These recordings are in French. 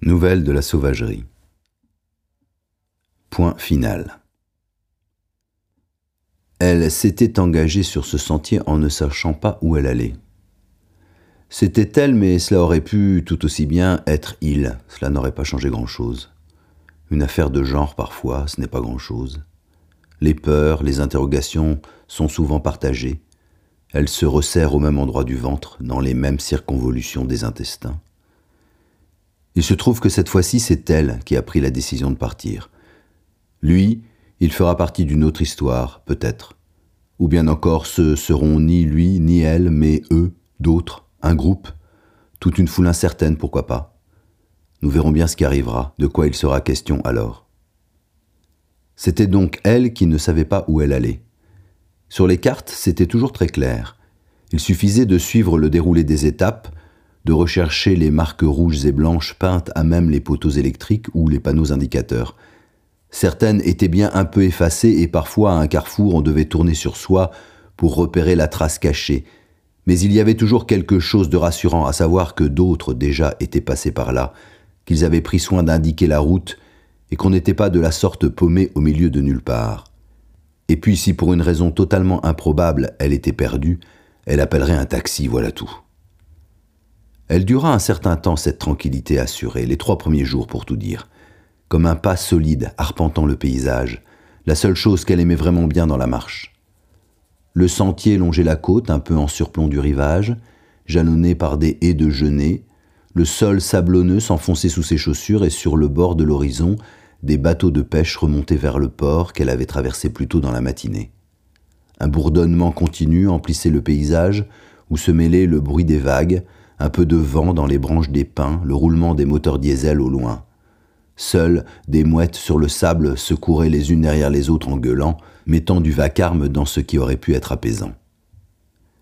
Nouvelle de la sauvagerie. Point final. Elle s'était engagée sur ce sentier en ne sachant pas où elle allait. C'était elle, mais cela aurait pu tout aussi bien être il. Cela n'aurait pas changé grand-chose. Une affaire de genre parfois, ce n'est pas grand-chose. Les peurs, les interrogations sont souvent partagées. Elles se resserrent au même endroit du ventre, dans les mêmes circonvolutions des intestins. Il se trouve que cette fois-ci, c'est elle qui a pris la décision de partir. Lui, il fera partie d'une autre histoire, peut-être. Ou bien encore, ce seront ni lui ni elle, mais eux, d'autres, un groupe, toute une foule incertaine, pourquoi pas. Nous verrons bien ce qui arrivera, de quoi il sera question alors. C'était donc elle qui ne savait pas où elle allait. Sur les cartes, c'était toujours très clair. Il suffisait de suivre le déroulé des étapes, de rechercher les marques rouges et blanches peintes à même les poteaux électriques ou les panneaux indicateurs. Certaines étaient bien un peu effacées et parfois à un carrefour on devait tourner sur soi pour repérer la trace cachée, mais il y avait toujours quelque chose de rassurant à savoir que d'autres déjà étaient passés par là, qu'ils avaient pris soin d'indiquer la route, et qu'on n'était pas de la sorte paumé au milieu de nulle part. Et puis si pour une raison totalement improbable elle était perdue, elle appellerait un taxi, voilà tout. Elle dura un certain temps cette tranquillité assurée, les trois premiers jours pour tout dire, comme un pas solide arpentant le paysage, la seule chose qu'elle aimait vraiment bien dans la marche. Le sentier longeait la côte un peu en surplomb du rivage, jalonné par des haies de genêts, le sol sablonneux s'enfonçait sous ses chaussures et sur le bord de l'horizon, des bateaux de pêche remontaient vers le port qu'elle avait traversé plus tôt dans la matinée. Un bourdonnement continu emplissait le paysage, où se mêlait le bruit des vagues, un peu de vent dans les branches des pins, le roulement des moteurs diesel au loin. Seules des mouettes sur le sable se couraient les unes derrière les autres en gueulant, mettant du vacarme dans ce qui aurait pu être apaisant.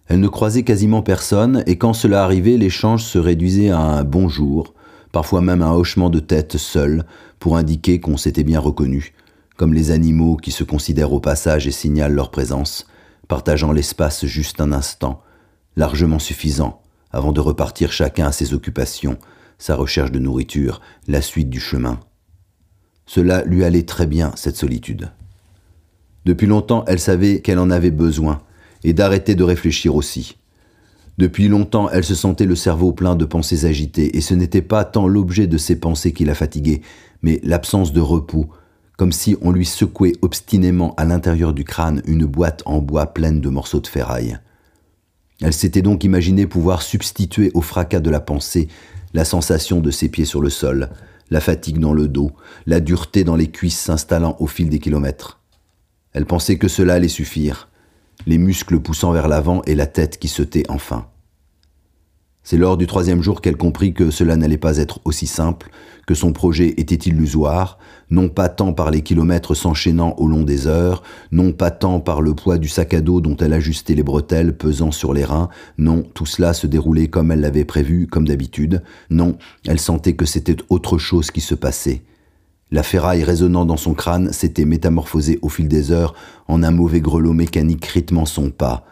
Elle ne croisait quasiment personne, et quand cela arrivait, l'échange se réduisait à un bonjour, parfois même un hochement de tête seul, pour indiquer qu'on s'était bien reconnu, comme les animaux qui se considèrent au passage et signalent leur présence, partageant l'espace juste un instant, largement suffisant, avant de repartir chacun à ses occupations, sa recherche de nourriture, la suite du chemin. Cela lui allait très bien, cette solitude. Depuis longtemps, elle savait qu'elle en avait besoin, et d'arrêter de réfléchir aussi. Depuis longtemps, elle se sentait le cerveau plein de pensées agitées, et ce n'était pas tant l'objet de ces pensées qui la fatiguait, mais l'absence de repos, comme si on lui secouait obstinément à l'intérieur du crâne une boîte en bois pleine de morceaux de ferraille. Elle s'était donc imaginé pouvoir substituer au fracas de la pensée la sensation de ses pieds sur le sol, la fatigue dans le dos, la dureté dans les cuisses s'installant au fil des kilomètres. Elle pensait que cela allait suffire, les muscles poussant vers l'avant et la tête qui se tait enfin. C'est lors du troisième jour qu'elle comprit que cela n'allait pas être aussi simple, que son projet était illusoire, non pas tant par les kilomètres s'enchaînant au long des heures, non pas tant par le poids du sac à dos dont elle ajustait les bretelles pesant sur les reins, non, tout cela se déroulait comme elle l'avait prévu, comme d'habitude, non, elle sentait que c'était autre chose qui se passait, la ferraille résonnant dans son crâne s'était métamorphosée au fil des heures en un mauvais grelot mécanique rythmant son pas.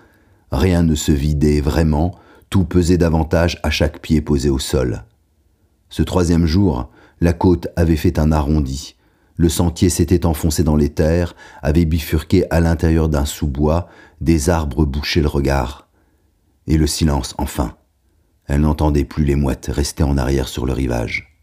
Rien ne se vidait vraiment, tout pesait davantage à chaque pied posé au sol. Ce troisième jour, la côte avait fait un arrondi. Le sentier s'était enfoncé dans les terres, avait bifurqué à l'intérieur d'un sous-bois, des arbres bouchaient le regard. Et le silence, enfin. Elle n'entendait plus les mouettes rester en arrière sur le rivage.